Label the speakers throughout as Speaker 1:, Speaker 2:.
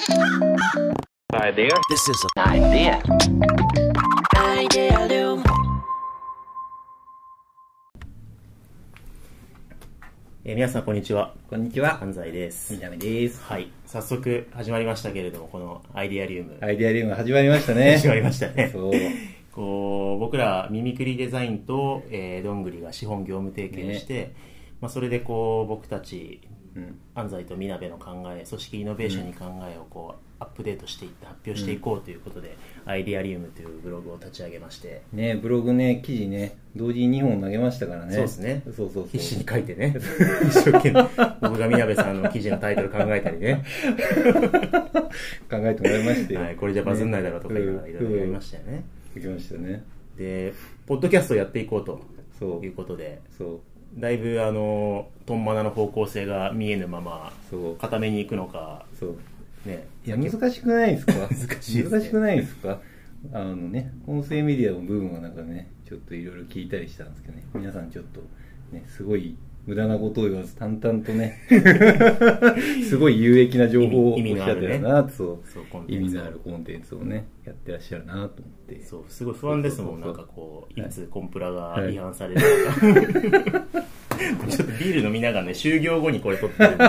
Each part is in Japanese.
Speaker 1: Idea.
Speaker 2: This is an idea.
Speaker 3: Idealium.
Speaker 4: えー皆さんこんにちは
Speaker 5: こんにちは。
Speaker 4: 安西です
Speaker 5: みなみです。
Speaker 4: はい早速始まりましたけれどもこのアイデアリウム、
Speaker 5: アイデアリウム始まりましたね。
Speaker 4: 始まりましたね
Speaker 5: そう。
Speaker 4: こう僕らミミクリデザインと、えーどんぐりが資本業務提携をして、まあ、それでこう僕たち
Speaker 5: うん。
Speaker 4: 安西とみなべの考え組織イノベーションに考えをこうアップデートしていって発表していこうということで、アイデアリウムというブログを立ち上げまして
Speaker 5: ねブログね、記事ね、同時に2本投げましたからね。
Speaker 4: そうですね
Speaker 5: そうそうそう。
Speaker 4: 必死に書いてね 一生懸命僕がみなべさんの記事のタイトル考えたりね
Speaker 5: 考えてもらいまして。
Speaker 4: はい、これじゃバズんないだろうとか言いろいろやりま
Speaker 5: し
Speaker 4: したよね。
Speaker 5: た。行きましたね。
Speaker 4: で、ポッドキャストやっていこうということで、
Speaker 5: そう。
Speaker 4: だいぶあの、トンマナの方向性が見えぬまま、
Speaker 5: そう。
Speaker 4: 固めに行くのか、
Speaker 5: そう。
Speaker 4: ね。
Speaker 5: いや、難しくないですか？
Speaker 4: 難しい
Speaker 5: 難しくないですか？あのね、音声メディアの部分はなんかね、ちょっといろいろ聞いたりしたんですけどね、皆さんちょっと、ね、すごい無駄なことを言わず淡々とね、すごい有益な情報をおっ
Speaker 4: 意味
Speaker 5: しゃってるな、そう
Speaker 4: そうコンテンツを。
Speaker 5: 意味のあるコンテンツをね、やってらっしゃるなと思って。
Speaker 4: そう、すごい不安ですもん、なんかこう、
Speaker 5: はい
Speaker 4: いつコンプラが違反されるのか。ちょっとビール飲みながらね、就業後にこれ撮ってるんで、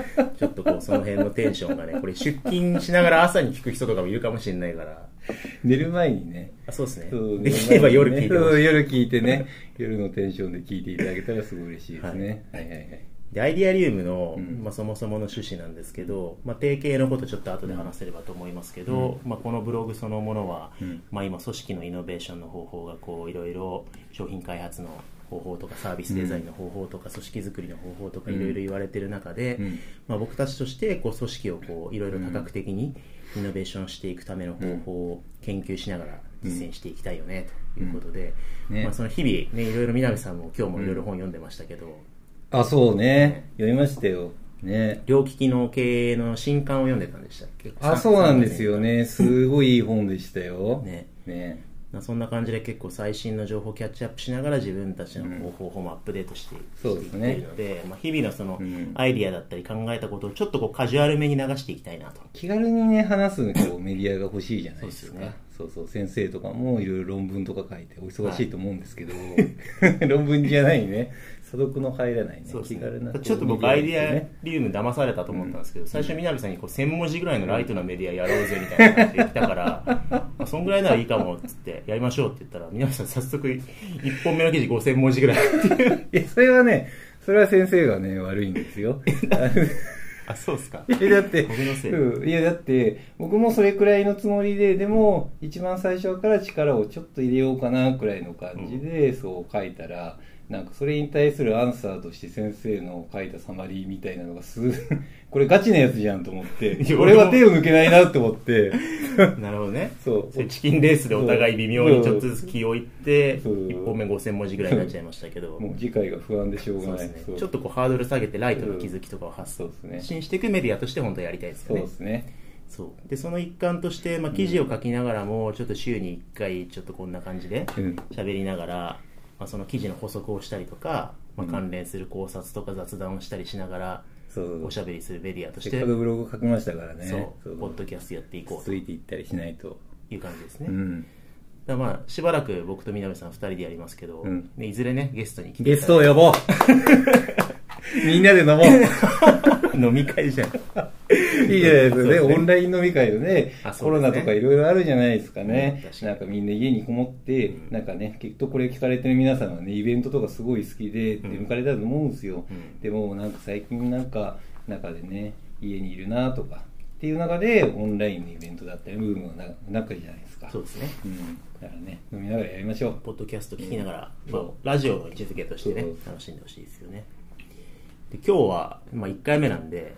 Speaker 4: ちょっとこう、その辺のテンションがね、これ出勤しながら朝に聞く人とかもいるかもしれないから、
Speaker 5: 寝る前にね、
Speaker 4: あそうですね。
Speaker 5: そう。
Speaker 4: できれば夜聞いてほしい。
Speaker 5: そう夜聞いてね、夜のテンションで聞いていただけたらすごい嬉しいですね。はい、はい、はい
Speaker 4: で、アイデアリウムの、
Speaker 5: うん。
Speaker 4: まあ、そもそもの趣旨なんですけど、まあ、定型のことちょっと後で話せればと思いますけど、まあ、このブログそのものは、
Speaker 5: うん。
Speaker 4: まあ、今組織のイノベーションの方法がこういろいろ商品開発の方法とかサービスデザインの方法とか組織づくりの方法とか
Speaker 5: うん
Speaker 4: いろいろ言われてる中で、
Speaker 5: うん。
Speaker 4: まあ、僕たちとしてこう組織をこういろいろ多角的にイノベーションしていくための方法を研究しながら実践していきたいよねということで、
Speaker 5: うんね
Speaker 4: まあ、その日々、ね、いろいろ南さんも今日もいろいろ本読んでましたけど、
Speaker 5: あ、そうね。読みましたよ。ね。
Speaker 4: 両利きの経営の新刊を読んでたんでしたっけ？
Speaker 5: あ、そうなんですよ。ね。すごいいい本でしたよ。
Speaker 4: ね。
Speaker 5: ね。
Speaker 4: まあそんな感じで結構最新の情報をキャッチアップしながら自分たちの方法もアップデートしてい,、っているので、まあ、日々のその
Speaker 5: うん
Speaker 4: アイディアだったり考えたことをちょっとこうカジュアルめに流していきたいなと。
Speaker 5: 気軽にね、話すこうメディアが欲しいじゃないですか。
Speaker 4: ね
Speaker 5: そうそう先生とかもいろいろ論文とか書いてお忙しいと思うんですけど、論文じゃないね。査読の入らないね。
Speaker 4: そうです
Speaker 5: 気軽な。
Speaker 4: ね、ちょっと僕アイディアリウム騙されたと思ったんですけど、最初南さんにこう1000文字ぐらいのライトなメディアやろうぜみたいな感じで言ったから、まあそんぐらいならいいかもっつってやりましょうって言ったら南さん早速1本目の記事5000文字ぐらいっていう
Speaker 5: いや、それはね、それは先生がね、悪いんですよ。
Speaker 4: あそうですか。
Speaker 5: いやだって、
Speaker 4: 僕のせい。
Speaker 5: うん。いやだって、僕もそれくらいのつもりで、でも、一番最初から力をちょっと入れようかな、くらいの感じで、そう書いたら、なんかそれに対するアンサーとして先生の書いたサマリーみたいなのがす、これガチなやつじゃんと思って 俺は手を抜けないなと思って、
Speaker 4: なるほどね。
Speaker 5: そう。
Speaker 4: チキンレースでお互い微妙にちょっとずつ気をいって
Speaker 5: そう。
Speaker 4: 1本目5000文字ぐらいになっちゃいましたけど。
Speaker 5: もう次回が不安でしょう
Speaker 4: そう
Speaker 5: がない。
Speaker 4: ねちょっとこうハードル下げてライトの気づきとかを発
Speaker 5: そうですね
Speaker 4: 信していくメディアとして本当はやりたいです
Speaker 5: そう
Speaker 4: よね
Speaker 5: ですね。
Speaker 4: そう。でその一環として、まあ、記事を書きながらもちょっと週に1回ちょっとこんな感じで
Speaker 5: うん。
Speaker 4: 喋りながら、まあ、その記事の補足をしたりとか、まあ、関連する考察とか雑談をしたりしながらおしゃべりするメディアとして
Speaker 5: せっかくブログ書きましたからね。
Speaker 4: そうポッドキャストやっていこうと。
Speaker 5: ついていったりしないと。
Speaker 4: いう感じですね、
Speaker 5: うん。
Speaker 4: だまあしばらく僕と南さん2人でやりますけど、
Speaker 5: うん。
Speaker 4: ねいずれねゲストに来て
Speaker 5: ゲストを呼ぼう。みんなで飲もう
Speaker 4: 飲み会じゃん。
Speaker 5: いいじゃないですかね。
Speaker 4: ね。
Speaker 5: オンライン飲み会のね
Speaker 4: あ、
Speaker 5: コロナとかいろいろあるじゃないですかね。なんかみんな家にこもって、なんかね、きっとこれ聞かれてる皆さんはね、イベントとかすごい好きで、出
Speaker 4: ん。
Speaker 5: 向かれたと思うんですよ。
Speaker 4: うん。
Speaker 5: でもなんか最近なんか、中でね、家にいるなとか、っていう中で、オンラインのイベントだったり、ムーブの中じゃないですか。
Speaker 4: そうですね。
Speaker 5: うん。だからね、飲みながらやりましょう。
Speaker 4: ポッドキャスト聞きながら、
Speaker 5: うん。
Speaker 4: まあ、ラジオの位置づけとしてね楽しんでほしいですよねで今日は、まあ、1回目なんで、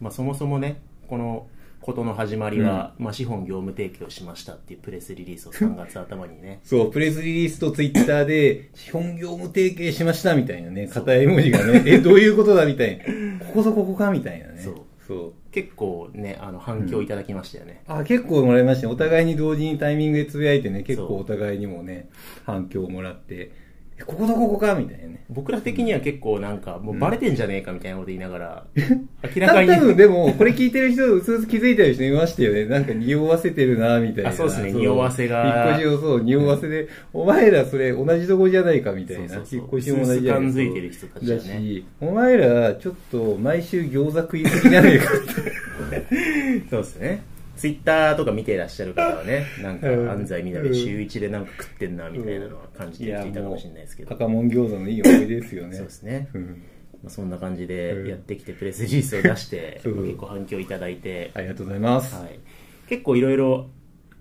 Speaker 4: まあ、そもそもねこのことの始まりは、まあ、資本業務提供しましたっていうプレスリリースを3月頭にね
Speaker 5: そう、プレスリリースとツイッターで、資本業務提携しましたみたいなね、硬い文字がね、え、どういうことだみたいな。こことここかみたいなね。
Speaker 4: そう
Speaker 5: そう。
Speaker 4: 結構ねあの反響いただきましたよね、
Speaker 5: あ、結構もらいましたね。お互いに同時にタイミングでつぶやいてね、結構お互いにもね、反響をもらって。えこことここかみたいなね。
Speaker 4: 僕ら的には結構なんか、もうバレてんじゃねえかみたいなこと言いながら、明ら
Speaker 5: た
Speaker 4: かに。
Speaker 5: 多分でも、これ聞いてる人、うつうつ気づいてる人いましたよね。なんか匂わせてるな、みたいな。
Speaker 4: あそうですね匂わせが
Speaker 5: 引っ越しをそう、匂わせで、お前らそれ同じとこじゃないか、みたいな。引っ越しも同じじゃない
Speaker 4: 薄々感づいてる人たちだ
Speaker 5: し、お前ら、ちょっと、毎週餃子食いすぎじゃないかって。
Speaker 4: そうですね。ツイッターとか見てらっしゃる方はね、なんか
Speaker 5: うん。
Speaker 4: 安西みなべ週一でなんか食ってんなみたいなのは感じてる人いたかもしれないですけど。
Speaker 5: 赤門餃子のいい思い出ですよね。
Speaker 4: そうですね。
Speaker 5: うん。
Speaker 4: まあ、そんな感じで
Speaker 5: うん。
Speaker 4: やってきてプレスリリースを出して、結構反響いただいて、
Speaker 5: ありがとうございます。
Speaker 4: はい、結構いろいろ、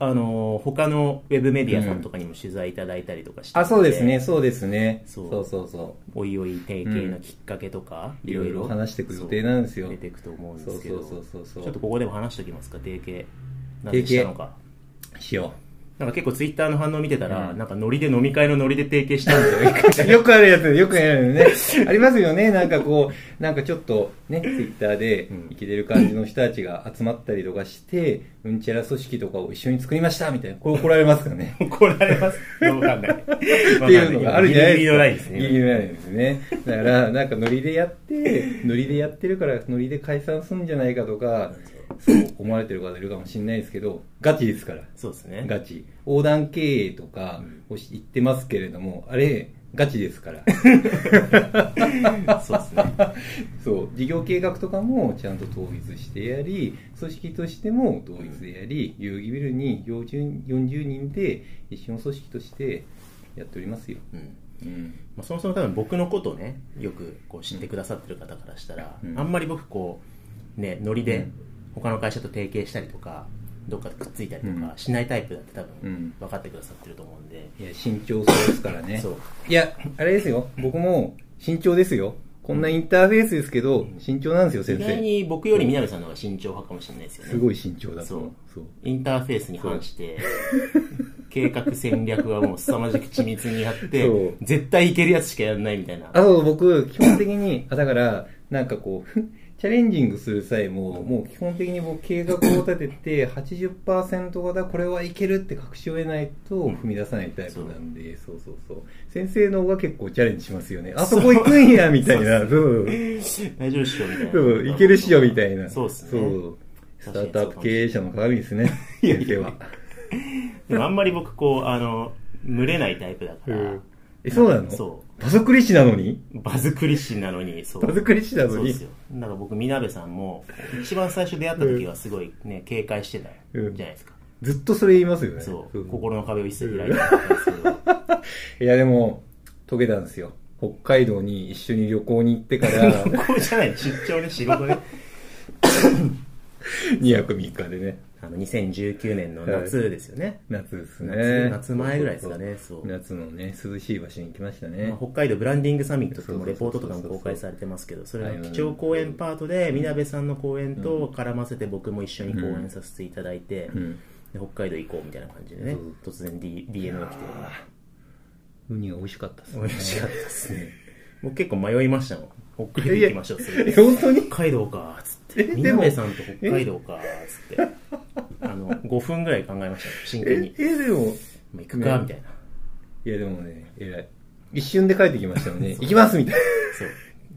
Speaker 4: あのー他のウェブメディアさんとかにも取材いただいたりとかして、
Speaker 5: あ、そうですね、。そうですね。
Speaker 4: そ
Speaker 5: そううそうそ
Speaker 4: おいおい提携のきっかけとか、
Speaker 5: いろいろ話していく予定なんですよ
Speaker 4: 出ていくと思うん
Speaker 5: う。
Speaker 4: ですけど、
Speaker 5: そうそうそうそうそう。
Speaker 4: ちょっとここでも話しておきますか、提携。なぜしたのか？
Speaker 5: しよ
Speaker 4: なんか結構ツイッターの反応見てたら、
Speaker 5: うん
Speaker 4: なんかノリで飲み会のノリで提携したんだよ。
Speaker 5: う。よくあるやつ、よくあるよね。ありますよね。なんかこう、なんかちょっとね、ツイッターで
Speaker 4: うん
Speaker 5: 生きてる感じの人たちが集まったりとかして、うんちゃら組織とかを一緒に作りましたみたいな。これ怒られますかね。
Speaker 4: 怒られます。わかんない。
Speaker 5: っていうのがあるじゃないですか。
Speaker 4: ギリギリのラインですね。
Speaker 5: だから、なんかノリでやって、ノリでやってるから、ノリで解散するんじゃないかとか、そう思われてる方いるかもしれないですけど、ガチですから。
Speaker 4: そうですね。
Speaker 5: ガチ。横断経営とかを言ってますけれども、あれ、ガチですから。
Speaker 4: そうですね。
Speaker 5: そう、事業計画とかもちゃんと統一してやり、組織としても統一でやり、代々木ビルに40 40人で一緒の組織としてやっておりますよ。
Speaker 4: うん
Speaker 5: うん。
Speaker 4: まあ、そもそも多分僕のことねよくこう知ってくださってる方からしたら、
Speaker 5: うん
Speaker 4: あんまり僕こうねノリで
Speaker 5: うん
Speaker 4: 他の会社と提携したりとかどっかでくっついたりとか
Speaker 5: うん
Speaker 4: しないタイプだって多
Speaker 5: う
Speaker 4: 分
Speaker 5: ん
Speaker 4: 分かってくださってると思うんで、
Speaker 5: いや、慎重そうですからね。
Speaker 4: そう
Speaker 5: いや、あれですよ。僕も慎重ですよ。こんなインターフェースですけど、慎重なんですよ、
Speaker 4: 意
Speaker 5: 先生。
Speaker 4: 外に僕より南さんの方が慎重派かもしれないですよね
Speaker 5: すごい慎重だと思う。そう。
Speaker 4: インターフェースに反して計画戦略はもう凄まじく緻密にやって
Speaker 5: そう
Speaker 4: 絶対いけるやつしかやらないみたいな
Speaker 5: あと僕、基本的に、あだから、なんかこう、チャレンジングする際も、もう基本的に僕計画を立てて、80%型これはいけるって確信を得ないと踏み出さないタイプなんで、そうそうそう。先生の方が結構チャレンジしますよね。あそこ行くんや、みたいな。そう。
Speaker 4: 大丈夫っしょみたいな
Speaker 5: そう、いけるっしょ、みたいな。
Speaker 4: そうっすね
Speaker 5: そう。スタートアップ経営者の鏡ですね。先生は。
Speaker 4: でもあんまり僕こうあの群れないタイプだから、
Speaker 5: うんえ、そうなの？
Speaker 4: そ
Speaker 5: 場作り師なのに？
Speaker 4: うバズクリシンなのにそう。
Speaker 5: 場作り師なのに？
Speaker 4: そうですよ。なんか僕みなべさんも一番最初出会った時はすごいね警戒してたじゃないですか、
Speaker 5: ずっとそれ言いますよね。
Speaker 4: そう、
Speaker 5: ん。
Speaker 4: 心の壁を一切開いてたんですけど、
Speaker 5: いや、でも、解けたんですよ。北海道に一緒に旅行に行ってから、
Speaker 4: ここじゃない出張で仕事 で
Speaker 5: 2泊3日でね、
Speaker 4: あの2019年の夏ですよね、
Speaker 5: 夏です
Speaker 4: 夏
Speaker 5: ね。
Speaker 4: 夏前ぐらいですかねそう。
Speaker 5: 夏のね、涼しい場所に行きました
Speaker 4: ま
Speaker 5: ね
Speaker 4: あ。北海道ブランディングサミットっていうのもレポートとかも公開されてますけどそれ
Speaker 5: は
Speaker 4: 基調講演パートでみなべさんの講演と絡ませて僕も一緒に講演させていただいて、
Speaker 5: うん。
Speaker 4: で北海道行こうみたいな感じでね突然、D、DM が来て。
Speaker 5: ウニが美味しかったっす
Speaker 4: 美味しかったですね。僕結構迷いましたもん。北海道行きましょうそれ
Speaker 5: え、本当に？
Speaker 4: 北海道かっつって。みなべさんと北海道かっつってあの5分ぐらい考えましたよ。真剣に、
Speaker 5: え、え、でも、
Speaker 4: もう行くか、
Speaker 5: ね。
Speaker 4: みたいな。い
Speaker 5: やでもね、偉い。一瞬で帰ってきましたよね。行きますみたい
Speaker 4: そう。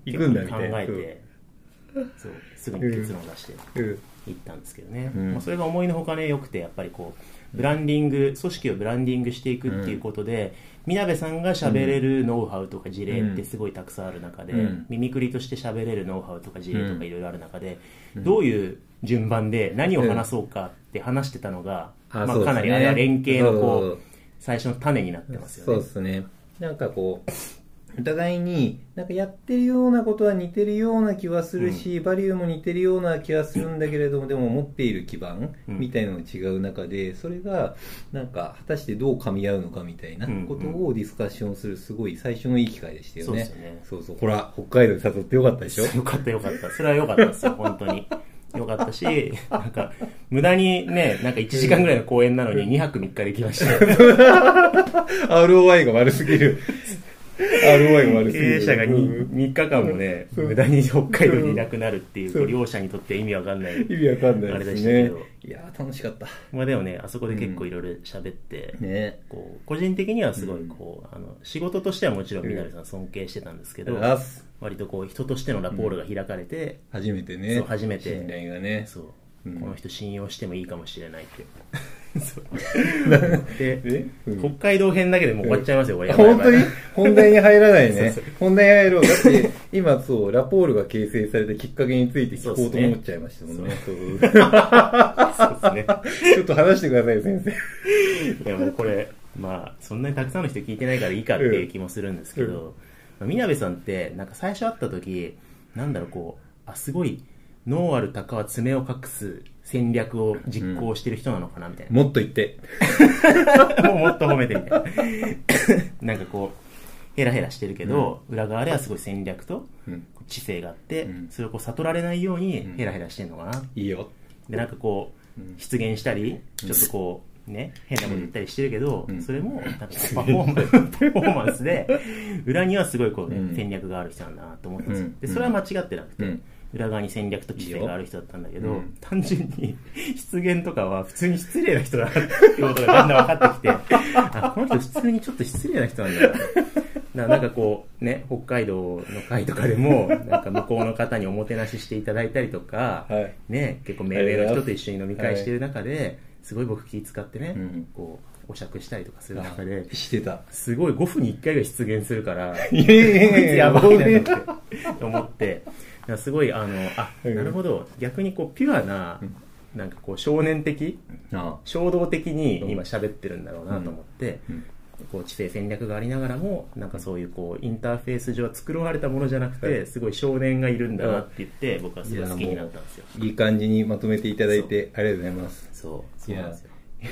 Speaker 5: 行くんだみたいな。
Speaker 4: 考えて、そうすぐに結論を出して。行ったんですけどね、
Speaker 5: うん。
Speaker 4: まあ、それが思いのほかね良くてやっぱりこうブランディング組織をブランディングしていくっていうことで、みなべさんが喋れるノウハウとか事例ってすごいたくさんある中で、
Speaker 5: うん。
Speaker 4: 耳くりとして喋れるノウハウとか事例と
Speaker 5: うん。
Speaker 4: かいろいろある中で、どういう順番で何を話そうかって話してたのが、まあ、
Speaker 5: あそうですね
Speaker 4: かなりあれは連携のこ
Speaker 5: そうう
Speaker 4: 最初の種になってますよ
Speaker 5: そう
Speaker 4: ね
Speaker 5: ですね。なんかこう、お互いに、なんかやってるようなことは似てるような気はするし、バリューも似てるような気はするんだけれども、でも持っている基盤
Speaker 4: うん
Speaker 5: みたいなのが違う中で、それが、なんか、果たしてどう噛み合うのかみたいなことをディスカッションする、すごい最初のいい機会でしたよね。
Speaker 4: そうですよね
Speaker 5: そうそう。ほら、北海道に誘ってよかったでしょ？
Speaker 4: よかったよかった。それはよかったですよ、本当に。よかったし、なんか、無駄にね、なんか1時間ぐらいの公演なのに2泊3日できましたよ。
Speaker 5: ROI が悪すぎる。ROI 悪すぎる
Speaker 4: 経営者が
Speaker 5: うん。
Speaker 4: 3, 日間もね、無駄に北海道にいなくなるっていう、両者にとって意味わかんない。
Speaker 5: 意味わかんない
Speaker 4: あれ
Speaker 5: ですね。
Speaker 4: でしたけど。
Speaker 5: いやー楽しかった。
Speaker 4: まあでもね、あそこで結構いろいろ喋って、
Speaker 5: ね。
Speaker 4: こう個人的にはすごいこう、あの仕事としてはもちろん南さん尊敬してたんですけど、割とこう人としてのラポールが開かれて、
Speaker 5: 初めてね。
Speaker 4: そう初めて。
Speaker 5: 信頼がね。
Speaker 4: そう、
Speaker 5: うん。
Speaker 4: この人信用してもいいかもしれないってで
Speaker 5: え？うん。
Speaker 4: 北海道編だけでもう終わっちゃいますよ、これ。
Speaker 5: あ本当に？本題に入らないね。本題に入ろう。だって、今そう、ラポールが形成されたきっかけについて聞こうと思っちゃいましたもんね。そう。
Speaker 4: ですね。
Speaker 5: ちょっと話してください、先生。
Speaker 4: いやもうこれ、まあ、そんなにたくさんの人聞いてないからいいかっていう気もするんですけど、みなべさんって、なんか最初会った時、なんだろう、こう、あ、すごい、脳ある鷹は爪を隠す戦略を実行してる人なのかな、みたいな。
Speaker 5: もっと言って。
Speaker 4: も うもっと褒めてみたいな。なんかこう、ヘラヘラしてるけど、裏側ではすごい戦略と
Speaker 5: うん
Speaker 4: 知性があって、
Speaker 5: うん
Speaker 4: それをこう悟られないように
Speaker 5: ん
Speaker 4: ヘラヘラしてんのかな。
Speaker 5: いいよ。
Speaker 4: で、なんかこう、
Speaker 5: うん
Speaker 4: 出現したり、ちょっとこう、ね、変なこと言ったりしてるけど、
Speaker 5: うん
Speaker 4: それも、なんかパフォーマンス、パフォーマンスで、裏にはすごいこうね、
Speaker 5: うん
Speaker 4: 戦略がある人なんだなと思ったんですよ。
Speaker 5: うん
Speaker 4: で、それは間違ってなくて、
Speaker 5: うん
Speaker 4: 裏側に戦略と知性がある人だったんだけど、
Speaker 5: うん。
Speaker 4: 単純に 出現とかは普通に失礼な人だなっていうことがだんだん分かってきて、あ、この人普通にちょっと失礼な人なんだ なと。ななんかこう、ね、北海道の会とかでも、なんか向こうの方におもてなししていただいたりとか、
Speaker 5: はい。
Speaker 4: ね、結構命名の人と一緒に飲み会してる中で、すごい僕気使ってね、
Speaker 5: うん。
Speaker 4: こう、お酌したりとかする中で、
Speaker 5: してた。
Speaker 4: すごい5分に1回が出現するから、
Speaker 5: いやいやいや
Speaker 4: やばいなって思って、すごい、あの、あ、
Speaker 5: うん。
Speaker 4: なるほど、逆にこう、ピュアな、なんかこう、少年的、
Speaker 5: あ
Speaker 4: 衝動的に今喋ってるんだろうなと思って、
Speaker 5: うん。
Speaker 4: こう知性戦略がありながらもなんかそういうこうインターフェース上作られたものじゃなくて、
Speaker 5: はい。
Speaker 4: すごい少年がいるんだなって言って僕はすごい好きになったんですよ。
Speaker 5: いい感じにまとめていただいてありがとうございます。
Speaker 4: そうそうなんです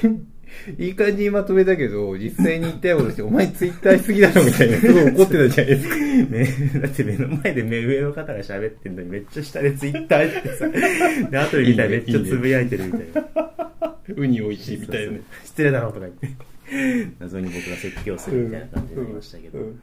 Speaker 4: よ
Speaker 5: いい感じにまとめたけど、実際に言ったようとして、お前ツイッターしすぎだろみたいな、すごい怒ってたじゃないですか。
Speaker 4: ね、だって目の前で目上の方が喋ってんのにめっちゃ下でツイッターってさ で後で見たらめっちゃつぶやいてるみたいな。
Speaker 5: ウニ美味しいみたいな。
Speaker 4: 失礼だろとか言って。謎に僕が説教するみたいな感じになりましたけど、
Speaker 5: うんうん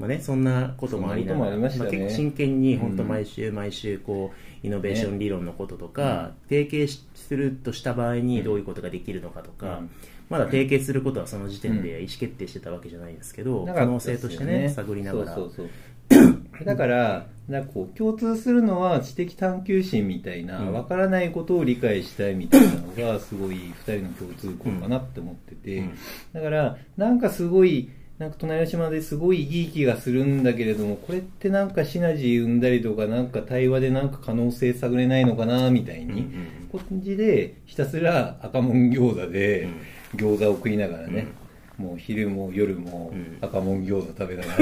Speaker 4: まあね、そんなこともありながら、
Speaker 5: ましたね。
Speaker 4: 結構真剣に本当毎週毎週こうイノベーション理論のこととか、提携しするとした場合にどういうことができるのかとか、
Speaker 5: うん。
Speaker 4: まだ提携することはその時点で意思決定してたわけじゃないんですけど、可能性としてね探りながら。
Speaker 5: だからなんかこう共通するのは知的探求心みたいな
Speaker 4: うん。
Speaker 5: 分からないことを理解したいみたいなのがすごい2人の共通項かなって思ってて、
Speaker 4: うん。
Speaker 5: だからなんかすごいなんか隣の島ですごいいい気がするんだけれどもこれってなんかシナジー生んだりとかなんか対話でなんか可能性探れないのかなみたいに、こんじでひたすら赤もん餃子で餃子を食いながらね、もう昼も夜も
Speaker 4: うん。
Speaker 5: 赤もん餃子食べなが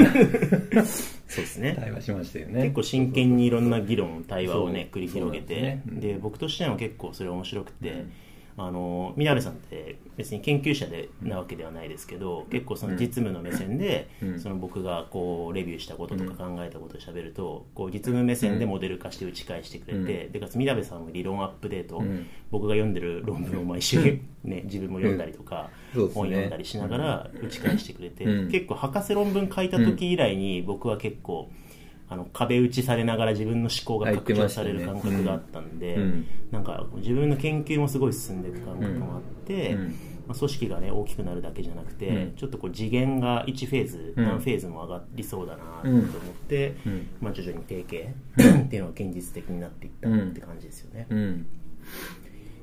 Speaker 5: ら
Speaker 4: そうですね。
Speaker 5: 対話しましたよね。
Speaker 4: 結構真剣にいろんな議論対話をね繰り広げて。
Speaker 5: ですね。
Speaker 4: で僕としては結構それ面白くて、
Speaker 5: うん
Speaker 4: あのミナレさんって別に研究者でなわけではないですけど、結構その実務の目線で、
Speaker 5: うん。
Speaker 4: その僕がこうレビューしたこととか考えたことを喋るとこう実務目線でモデル化して打ち返してくれて、でかつミナベさんも理論アップデート、
Speaker 5: うん。
Speaker 4: 僕が読んでる論文を毎週、ね、自分も読んだりとか、本読んだりしながら打ち返してくれて、
Speaker 5: うん。
Speaker 4: 結構博士論文書いた時以来に僕は結構あの壁打ちされながら自分の思考が拡張される感覚があったんで、
Speaker 5: うん。
Speaker 4: なんか自分の研究もすごい進んでいく感覚もあって、
Speaker 5: うん。
Speaker 4: まあ、組織がね大きくなるだけじゃなくて、
Speaker 5: うん。
Speaker 4: ちょっとこう次元が1フェーズ、
Speaker 5: うん。
Speaker 4: 何フェーズも上がりそうだなと思って、
Speaker 5: うん。
Speaker 4: まあ、徐々に提携っていうのが現実的になっていったって感じですよね、
Speaker 5: うん。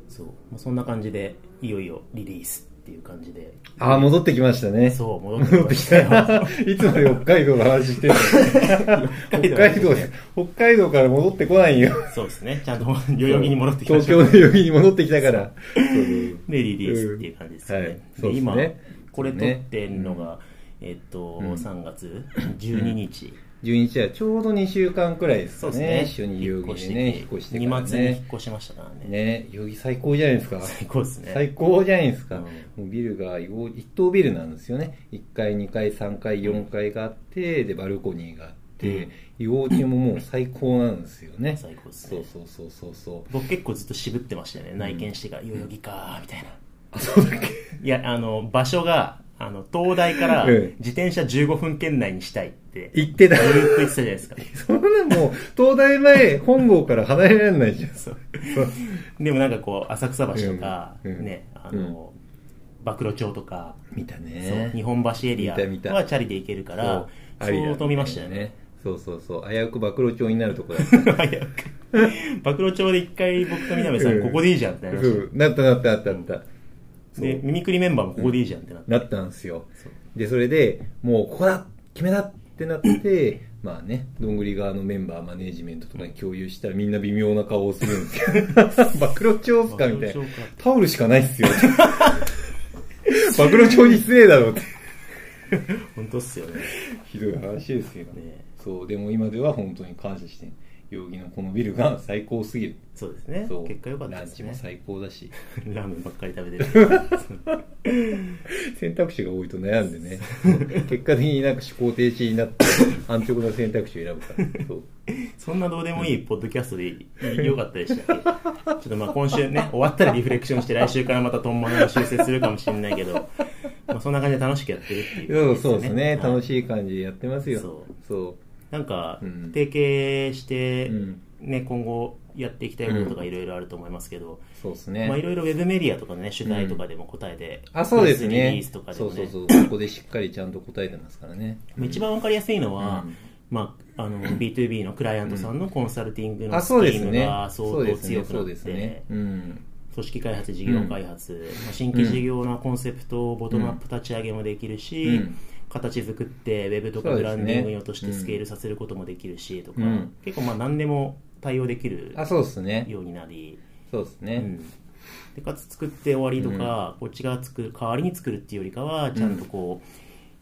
Speaker 4: そう、まあ、そんな感じでいよいよリリースっていう感じで。
Speaker 5: ああ戻ってきましたね。
Speaker 4: そう戻ってきたよ。
Speaker 5: いつまで北海道の話してる。の北海道北海道から戻ってこないよ。
Speaker 4: そうですね。ちゃんと代々木に戻ってきま
Speaker 5: 東京の代々木に戻ってきたから。
Speaker 4: でリリースっていう感じですよね、
Speaker 5: うんはい。そうですね。
Speaker 4: 今これ撮ってんのが、えっと、
Speaker 5: うん。
Speaker 4: 3月12日、
Speaker 5: 12日はちょうど2週間くらいですか
Speaker 4: そうですね。
Speaker 5: ね一緒に代々木でね引っ越して
Speaker 4: 2
Speaker 5: から
Speaker 4: 月に引っ
Speaker 5: ね
Speaker 4: 越しましたからね。
Speaker 5: ね代々木最高じゃないですか。
Speaker 4: 最高ですね。
Speaker 5: 最高じゃないですか、
Speaker 4: うん。
Speaker 5: もうビルが一棟ビルなんですよね。1階2階3階4階があってでバルコニーがあって幼稚ももう最高なんですよね。
Speaker 4: 最高です
Speaker 5: そう
Speaker 4: ね
Speaker 5: そうそうそうそう。
Speaker 4: 僕結構ずっと渋ってましたよね。内見してから代々木かーみたいな。
Speaker 5: あそうだっけ？
Speaker 4: いやあの場所があの、東大から
Speaker 5: うん
Speaker 4: 自転車15分圏内にしたいって、
Speaker 5: 言ってた。
Speaker 4: ずーっと言ってたじゃないですか。
Speaker 5: そんなもう、東大前、本郷から離れられないじゃん。
Speaker 4: そうでもなんかこう、浅草橋とか、
Speaker 5: うんうん
Speaker 4: ね、あの、暴露町とか、
Speaker 5: 見たね。
Speaker 4: 日本橋エリアはチャリで行けるから、相当見ましたよね。。
Speaker 5: そうそうそう。危うく暴露町になるとこだった。
Speaker 4: 早く 暴露町で一回僕と南さ
Speaker 5: うん
Speaker 4: ん、ここでいいじゃんってなりましたよ
Speaker 5: そうなったなったなったなった。
Speaker 4: で、ミミクリメンバーもここでいいじゃんってなって。
Speaker 5: なったんですよ。で、それで、もうここだ決めだってなって、まあね、どんぐり側のメンバー、マネージメントとかに共有したらみんな微妙な顔をするんですけど、暴露町っすかみたいな。タオルしかないっすよ。暴露町に失礼だろって。
Speaker 4: 本当っすよね。
Speaker 5: ひどい話ですよ。
Speaker 4: ね
Speaker 5: そう、でも今では本当に感謝して、代々木のこのビルが最高すぎる。
Speaker 4: そうですね
Speaker 5: そう。
Speaker 4: 結果良かったですね
Speaker 5: ランチも。最高だし。
Speaker 4: ラーメンばっかり食べてる。
Speaker 5: 選択肢が多いと悩んでね。結果的になんか思考停止になって、安直な選択肢を選ぶから。そう。
Speaker 4: そんなどうでもいいポッドキャストで良かったでしたっけ？ちょっとまあ今週ね、終わったらリフレクションして来週からまたトンマネを修正するかもしれないけど、まあそんな感じで楽しくやってるっていう、
Speaker 5: そうそうですね。楽
Speaker 4: い。
Speaker 5: しい感じでやってますよ。
Speaker 4: そう
Speaker 5: そ
Speaker 4: なんか
Speaker 5: うん、
Speaker 4: 提携して
Speaker 5: うん、
Speaker 4: ね、今後やっていきたいこととかいろいろあると思いますけど、
Speaker 5: う。そうですね。
Speaker 4: まあいろいろウェブメディアとかね、取材とかでも答えて、
Speaker 5: あ、そうです
Speaker 4: プレスリリ
Speaker 5: ね
Speaker 4: ースとか。でもね
Speaker 5: そうそうそう。ここでしっかりちゃんと答えてますからね。
Speaker 4: 一番わかりやすいのは、
Speaker 5: うん
Speaker 4: まあ、あの B2B のクライアントさんのコンサルティングの
Speaker 5: あ、
Speaker 4: スキームが。相当強くなって、
Speaker 5: ですね。うん。
Speaker 4: 組織開発、事業開発、まあ新規事業のコンセプトをボトムアップ立ち上げもできるし、
Speaker 5: うん
Speaker 4: 形作ってウェブとかブランディングに落としてスケールさせることもできるしとか、
Speaker 5: うん。
Speaker 4: 結構まあ何でも対応できる。ようになり、
Speaker 5: そうですね。
Speaker 4: うん。でかつ作って終わりとか、こっちが作る代わりに作るっていうよりかはちゃんとこう、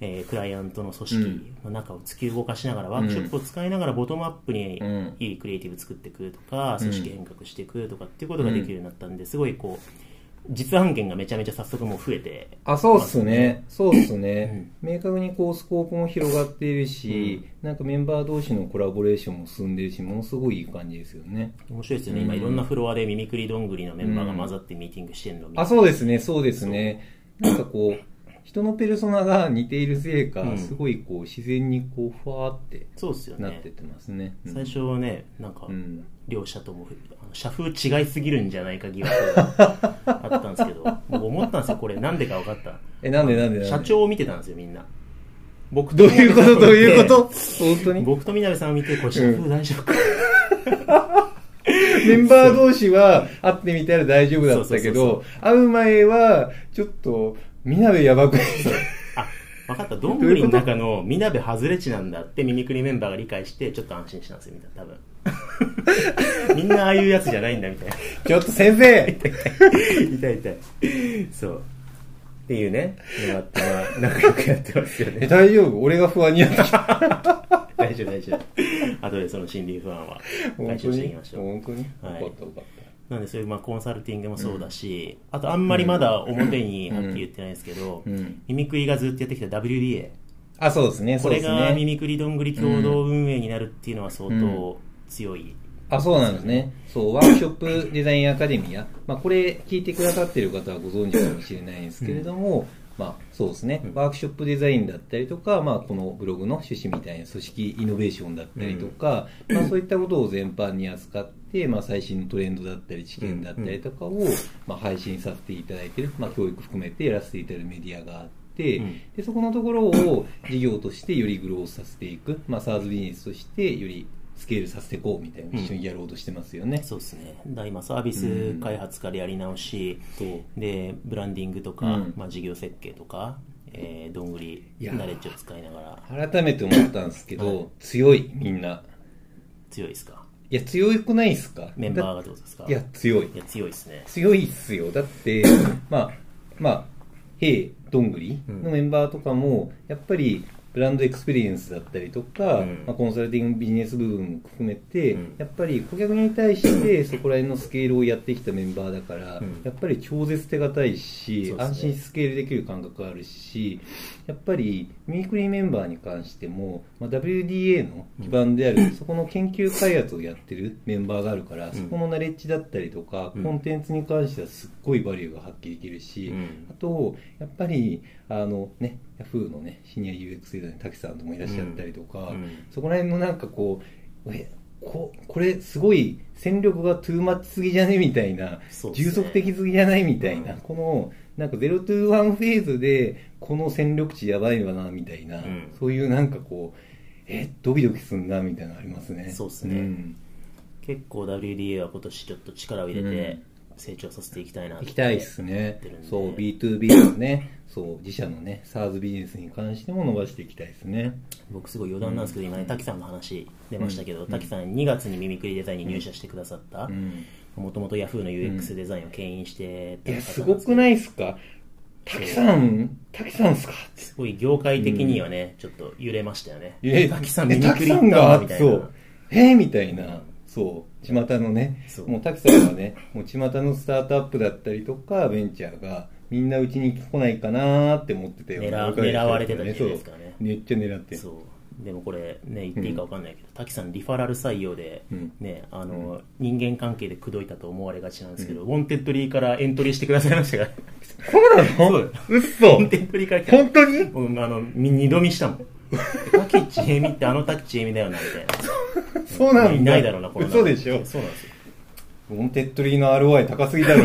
Speaker 4: えークライアントの組織の中を突き動かしながら、ワークショップを使いながらボトムアップに
Speaker 5: うん。
Speaker 4: いいクリエイティブ作っていくとか、組織変革していくとかっていうことができるようになったんですごいこう実案件がめちゃめちゃ早速もう増えて。
Speaker 5: あ、そうっすね。そうっすね。明確にこうスコープも広がっているし、なんかメンバー同士のコラボレーションも進んでるし、ものすごいいい感じですよね。
Speaker 4: 面白いですよね、
Speaker 5: うん。
Speaker 4: 今いろんなフロアでミミクリどんぐりのメンバーが混ざってミーティングしてるのを見て。
Speaker 5: あ、そうですね、そうですね。なんかこう、人のペルソナが似ているせいか、
Speaker 4: うん。
Speaker 5: すごいこう、自然にこう、ふわーって
Speaker 4: そうですよね。
Speaker 5: なってってますね。うん。
Speaker 4: 最初はねなんか、
Speaker 5: うん。
Speaker 4: 両者ともあの社風違いすぎるんじゃないか疑惑が あったんですけど僕思ったんですよこれ。なんでか分かった？
Speaker 5: え、なんでなんでなんで？
Speaker 4: 社長を見てたんですよみんな。僕
Speaker 5: どういうこと？どういうこと？
Speaker 4: と
Speaker 5: 本当に？
Speaker 4: 僕とみなべさんを見てこれ社風大丈夫か、
Speaker 5: メンバー同士は会ってみたら大丈夫だったけど、会う前は、ちょっと、みなべやばくない
Speaker 4: あ分かった。どんぐりの中のみなべ外れ値なんだってミミクリメンバーが理解してちょっと安心したんですよみんな。多分。みんなああいうやつじゃないんだみたいな。
Speaker 5: ちょっと先生！
Speaker 4: 痛い痛い。そう。っていうね。のがあってまあ仲良くやってますよ
Speaker 5: え、
Speaker 4: ね
Speaker 5: 大丈夫？俺が不安になってきた。
Speaker 4: 大丈夫大丈夫。後でその心理不安は解消
Speaker 5: 本当に
Speaker 4: していきましょう。
Speaker 5: 本当に？よ
Speaker 4: はい。
Speaker 5: かったよかっ
Speaker 4: なんでそういうまあコンサルティングもそうだし、あとあんまりまだ表にはっきり言ってないですけど。ミミクリがずっとやってきた WDA
Speaker 5: あ、そうですね、
Speaker 4: これがミ
Speaker 5: ね。
Speaker 4: ミクリどんぐり共同運営になるっていうのは相当強い、
Speaker 5: あ、そうなんですね。そう、ワークショップ デザインアカデミア。まあ、これ聞いてくださってる方はご存知かもしれないんですけれども、まあ、そうですね、
Speaker 4: うん。
Speaker 5: ワークショップデザインだったりとか、まあ、このブログの趣旨みたいな組織イノベーションだったりとか、まあ、そういったことを全般に扱って、まあ、最新のトレンドだったり、知見だったりとかを、まあ、配信させていただいてる、まあ、教育含めてやらせていただいてるメディアがあって、
Speaker 4: うん。
Speaker 5: でそこのところを事業としてよりグロースさせていく、まあ、SARS ビジネスとしてよりスケールさせていこうみたいな一緒にやろうとしてますよね。
Speaker 4: そうですね。だ今サービス開発からやり直し、
Speaker 5: そう。
Speaker 4: でブランディングとか、
Speaker 5: うん。
Speaker 4: まあ、事業設計とか、えーどんぐりナレッジを使いながら。
Speaker 5: 改めて思ったんですけど、
Speaker 4: はい。
Speaker 5: 強いみんな。
Speaker 4: 強いですか？
Speaker 5: いや強くないですか？
Speaker 4: メンバーがってことですか？
Speaker 5: いや強い。
Speaker 4: いや強いですね。
Speaker 5: 強いっすよ。だってまあまあ「へいどんぐり」のメンバーとかもやっぱり brand experience だったりとか、
Speaker 4: うん。
Speaker 5: まあ、コンサルティングビジネス部分も含めて、
Speaker 4: うん。
Speaker 5: やっぱり顧客に対してそこら辺のスケールをやってきたメンバーだから、
Speaker 4: うん。
Speaker 5: やっぱり超絶手堅いし、
Speaker 4: ね。
Speaker 5: 安心スケールできる感覚あるしやっぱりミミクリメンバーに関しても、まあ、WDA の基盤である、そこの研究開発をやってるメンバーがあるから、
Speaker 4: ん。
Speaker 5: そこのナレッジだったりとか、
Speaker 4: うん。
Speaker 5: コンテンツに関してはすっごいバリューが発揮できるし、
Speaker 4: うん。
Speaker 5: あと、やっぱり、あのね、ヤフーのね、シニア UX デザインの滝さんともいらっしゃったりとか、
Speaker 4: うん。
Speaker 5: そこら辺のなんかこう、えここれすごい戦力がトゥーマッチすぎじゃね？みたいな、
Speaker 4: ね。
Speaker 5: 充足的すぎじゃない？みたいな、
Speaker 4: うん。
Speaker 5: この、なんか0トゥー1フェーズで、この戦力値やばいわな、みたいな、
Speaker 4: うん。
Speaker 5: そういうなんかこう、え、ドキドキすんな、みたいなのありますね。
Speaker 4: そうっすね。
Speaker 5: ん。
Speaker 4: 結構 WDA は今年ちょっと力を入れて成長させていきたいなって
Speaker 5: 行きたいですね。そう B2B のね、そう 自社のね SARS ビジネスに関しても伸ばしていきたいですね。
Speaker 4: 僕すごい余談なんですけど、今ね滝さんの話出ましたけど、
Speaker 5: うん
Speaker 4: 滝さん2月にミミクリデザインに入社してくださった
Speaker 5: うん。
Speaker 4: もともとヤフーの UX デザインを牽引してた
Speaker 5: すごくないいですか？滝さん滝さんっすか？
Speaker 4: すごい業界的にはね、ちょっと揺れましたよね
Speaker 5: え
Speaker 4: 滝さん
Speaker 5: え
Speaker 4: ミミクリ行
Speaker 5: 滝さんが
Speaker 4: みたいな
Speaker 5: そうえーみたいな。そう、巷のねもう滝さんはね、もう巷のスタートアップだったりとか、ベンチャーが、みんなうちに来ないかなーって思ってたような
Speaker 4: 狙狙われてた時代ですからね。
Speaker 5: めっちゃ狙ってる。
Speaker 4: そう。でもこれね言っていいか分かんないけど、滝さんリファラル採用で、
Speaker 5: うん。
Speaker 4: ねあの人間関係で口説いたと思われがちなんですけど、 Wantedly からエントリーしてくださいましたから。
Speaker 5: そうなの？
Speaker 4: そう。
Speaker 5: うっそ
Speaker 4: Wantedly から。来た
Speaker 5: 本当に？
Speaker 4: 僕あのみ二度見したもん瀧知惠美ってあの瀧知惠美だよなみたいな
Speaker 5: そうなんだ。
Speaker 4: いないだろうなこの中
Speaker 5: 嘘でしょ。
Speaker 4: そうなんですよ
Speaker 5: Wantedly の ROI 高すぎだろ。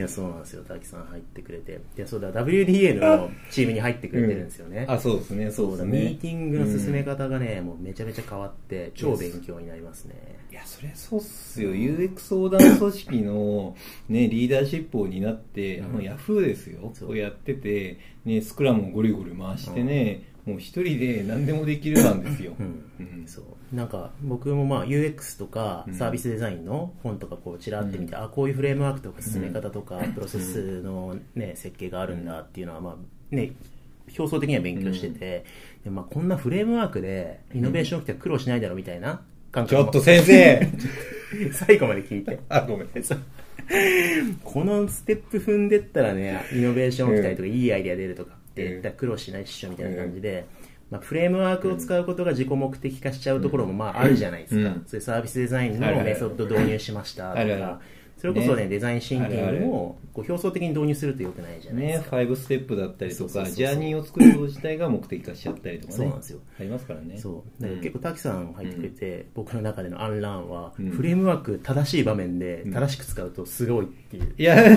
Speaker 4: いやそうなんですよ。滝さん入ってくれて。いやそうだ WDA のチームに入ってくれてるんですよね、
Speaker 5: あ、そうですね。
Speaker 4: そうだ、
Speaker 5: ですね。
Speaker 4: ミーティングの進め方がね、もうめちゃめちゃ変わって超勉強になりますね、
Speaker 5: いや、それそうっすよ。UX 横断組織の、ね、リーダーシップを担って、
Speaker 4: うん。
Speaker 5: あの、ヤフーですよ。
Speaker 4: そう。
Speaker 5: をやってて、ね、スクラムをゴリゴリ回してね、もう一人で何でもできるなんですよ。
Speaker 4: うん。
Speaker 5: うん。
Speaker 4: そうなんか僕もまあ UX とか
Speaker 5: うん。
Speaker 4: サービスデザインの本とかこうちらって見て、あこういうフレームワークとか進め方とか、プロセスの、ね、設計があるんだっていうのはまあね表層的には勉強してて、でまあ、こんなフレームワークでイノベーション起きたら苦労しないだろうみたいな感覚も
Speaker 5: ちょっと先生。
Speaker 4: 最後まで聞いて。
Speaker 5: あ、ごめん。
Speaker 4: そうこのステップ踏んでったらね、イノベーション起きたりとか、いいアイデア出るとかって、苦労しないっしょみたいな感じで、まあ、フレームワークを使うことが自己目的化しちゃうところもまああるじゃないですか。
Speaker 5: うん。
Speaker 4: そういうサービスデザインのメソッド導入しました。とか、それこそね、
Speaker 5: ね。
Speaker 4: デザインシンキングもこう表層的に導入すると良くないじゃないで
Speaker 5: ね、
Speaker 4: すか。
Speaker 5: 5ステップだったりとか、ジャーニーを作ること自体が目的化しちゃったりとかね。
Speaker 4: そうなんですよ。
Speaker 5: ありますからね。
Speaker 4: そう。結構滝さん入ってくれて、僕の中でのアンランは、
Speaker 5: うん。
Speaker 4: フレームワーク正しい場面で正しく使うとすごいっていう、
Speaker 5: いや、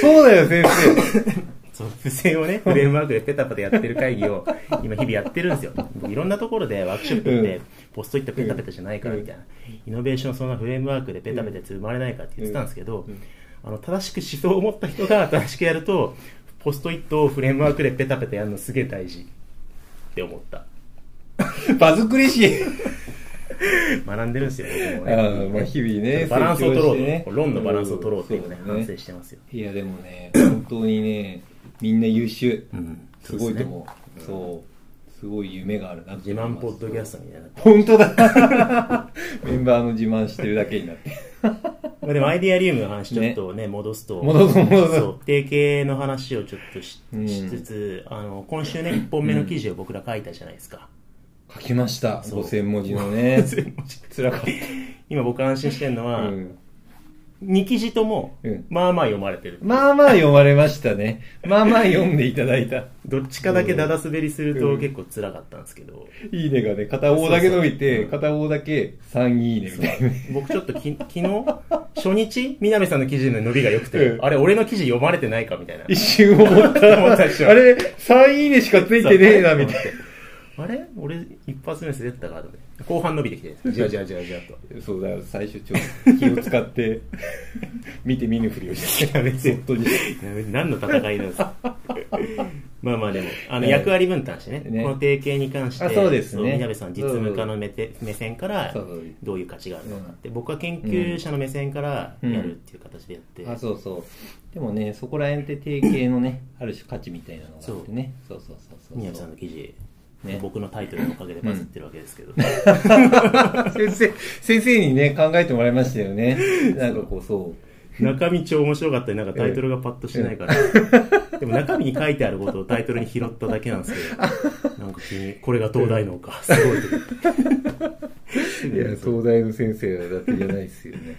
Speaker 5: そうだよ、先生。
Speaker 4: そう、付箋をね、フレームワークでペタペタやってる会議を、今日々やってるんですよ。僕いろんなところでワークショップって
Speaker 5: うん、
Speaker 4: ポストイットペタペタじゃないからみたいな、イノベーションそんなフレームワークでペタペタ生まれないからって言ってたんですけど、あの、正しく思想を持った人が正しくやると、ポストイットをフレームワークでペタペタやるのすげえ大事って思った。
Speaker 5: 場作りし。
Speaker 4: 学んでるんですよ、僕も
Speaker 5: あ
Speaker 4: ね。
Speaker 5: ーまあ日々ね、
Speaker 4: バランスを取ろうと、
Speaker 5: ね
Speaker 4: 論のバランスを取ろうっていうのね、
Speaker 5: そうだ
Speaker 4: 反省してますよ。
Speaker 5: いや、でもね、本当にね、みんな優秀。
Speaker 4: うん
Speaker 5: すごいと思う。
Speaker 4: そ
Speaker 5: そう。すごい夢があるな
Speaker 4: 自慢ポッドキャストみたいな。
Speaker 5: 本当だ メンバーの自慢してるだけになって。
Speaker 4: まあでもアイディアリウムの話ちょっとね、戻すと。
Speaker 5: 戻す戻す
Speaker 4: そう、定型の話をちょっとし,、
Speaker 5: うん
Speaker 4: つつ、あの、今週ね、1本目の記事を僕ら書いたじゃないですか。
Speaker 5: 書きました。
Speaker 4: そう
Speaker 5: 5000文字のね。
Speaker 4: 5000文字
Speaker 5: 辛かっ
Speaker 4: 今僕安心してるの
Speaker 5: た。
Speaker 4: は、
Speaker 5: うん
Speaker 4: 2記事とも
Speaker 5: うん、
Speaker 4: まあまあ読まれてる。
Speaker 5: まあまあ読まれましたね。まあまあ読んでいただいた。
Speaker 4: どっちかだけダダ滑りする
Speaker 5: うん
Speaker 4: と結構辛かったんですけど、
Speaker 5: いいねがね、片方だけ伸びて、片方だけ3いいねみたいなね。
Speaker 4: 僕ちょっとき 昨日、初日、南さんの記事の伸びが良くて、
Speaker 5: うん
Speaker 4: あれ、俺の記事読まれてないかみたいな。
Speaker 5: 一瞬思った。
Speaker 4: 思ったでしょ
Speaker 5: あれ、3いいねしかついてねえな、みたい
Speaker 4: あれ俺、一発目滑ったかと思って後半伸びてきて、じゃあじゃあじゃあじゃあと。
Speaker 5: な。そうだよ、最初ちょっと気を使って、見て見ぬふりをして。
Speaker 4: や別に。
Speaker 5: 本当に
Speaker 4: 何の戦いなんですか？まあまあでもあの
Speaker 5: はい
Speaker 4: 役割分担してね
Speaker 5: ね。
Speaker 4: この提携に関して
Speaker 5: あそうですね。
Speaker 4: 宮部さん実務家の目て目線からどういう価値があるのかって、僕は研究者の目線からやるっていう形でやって、
Speaker 5: あそうそう。でもねそこら辺って提携のねある種価値みたいなのがあってね。そうそうそうそう。
Speaker 4: 宮部さんの記事、
Speaker 5: ね。
Speaker 4: 僕のタイトルのおかげでバズってるわけですけど、
Speaker 5: 先生先生にね考えてもらいましたよね。なんかこうそう。
Speaker 4: 中身超面白かったりなんかタイトルがパッとしないから、でも中身に書いてあることをタイトルに拾っただけなんですけど。なんか急にこれが東大のか。すごい。と
Speaker 5: いや東大の先生はだけじゃないですよね、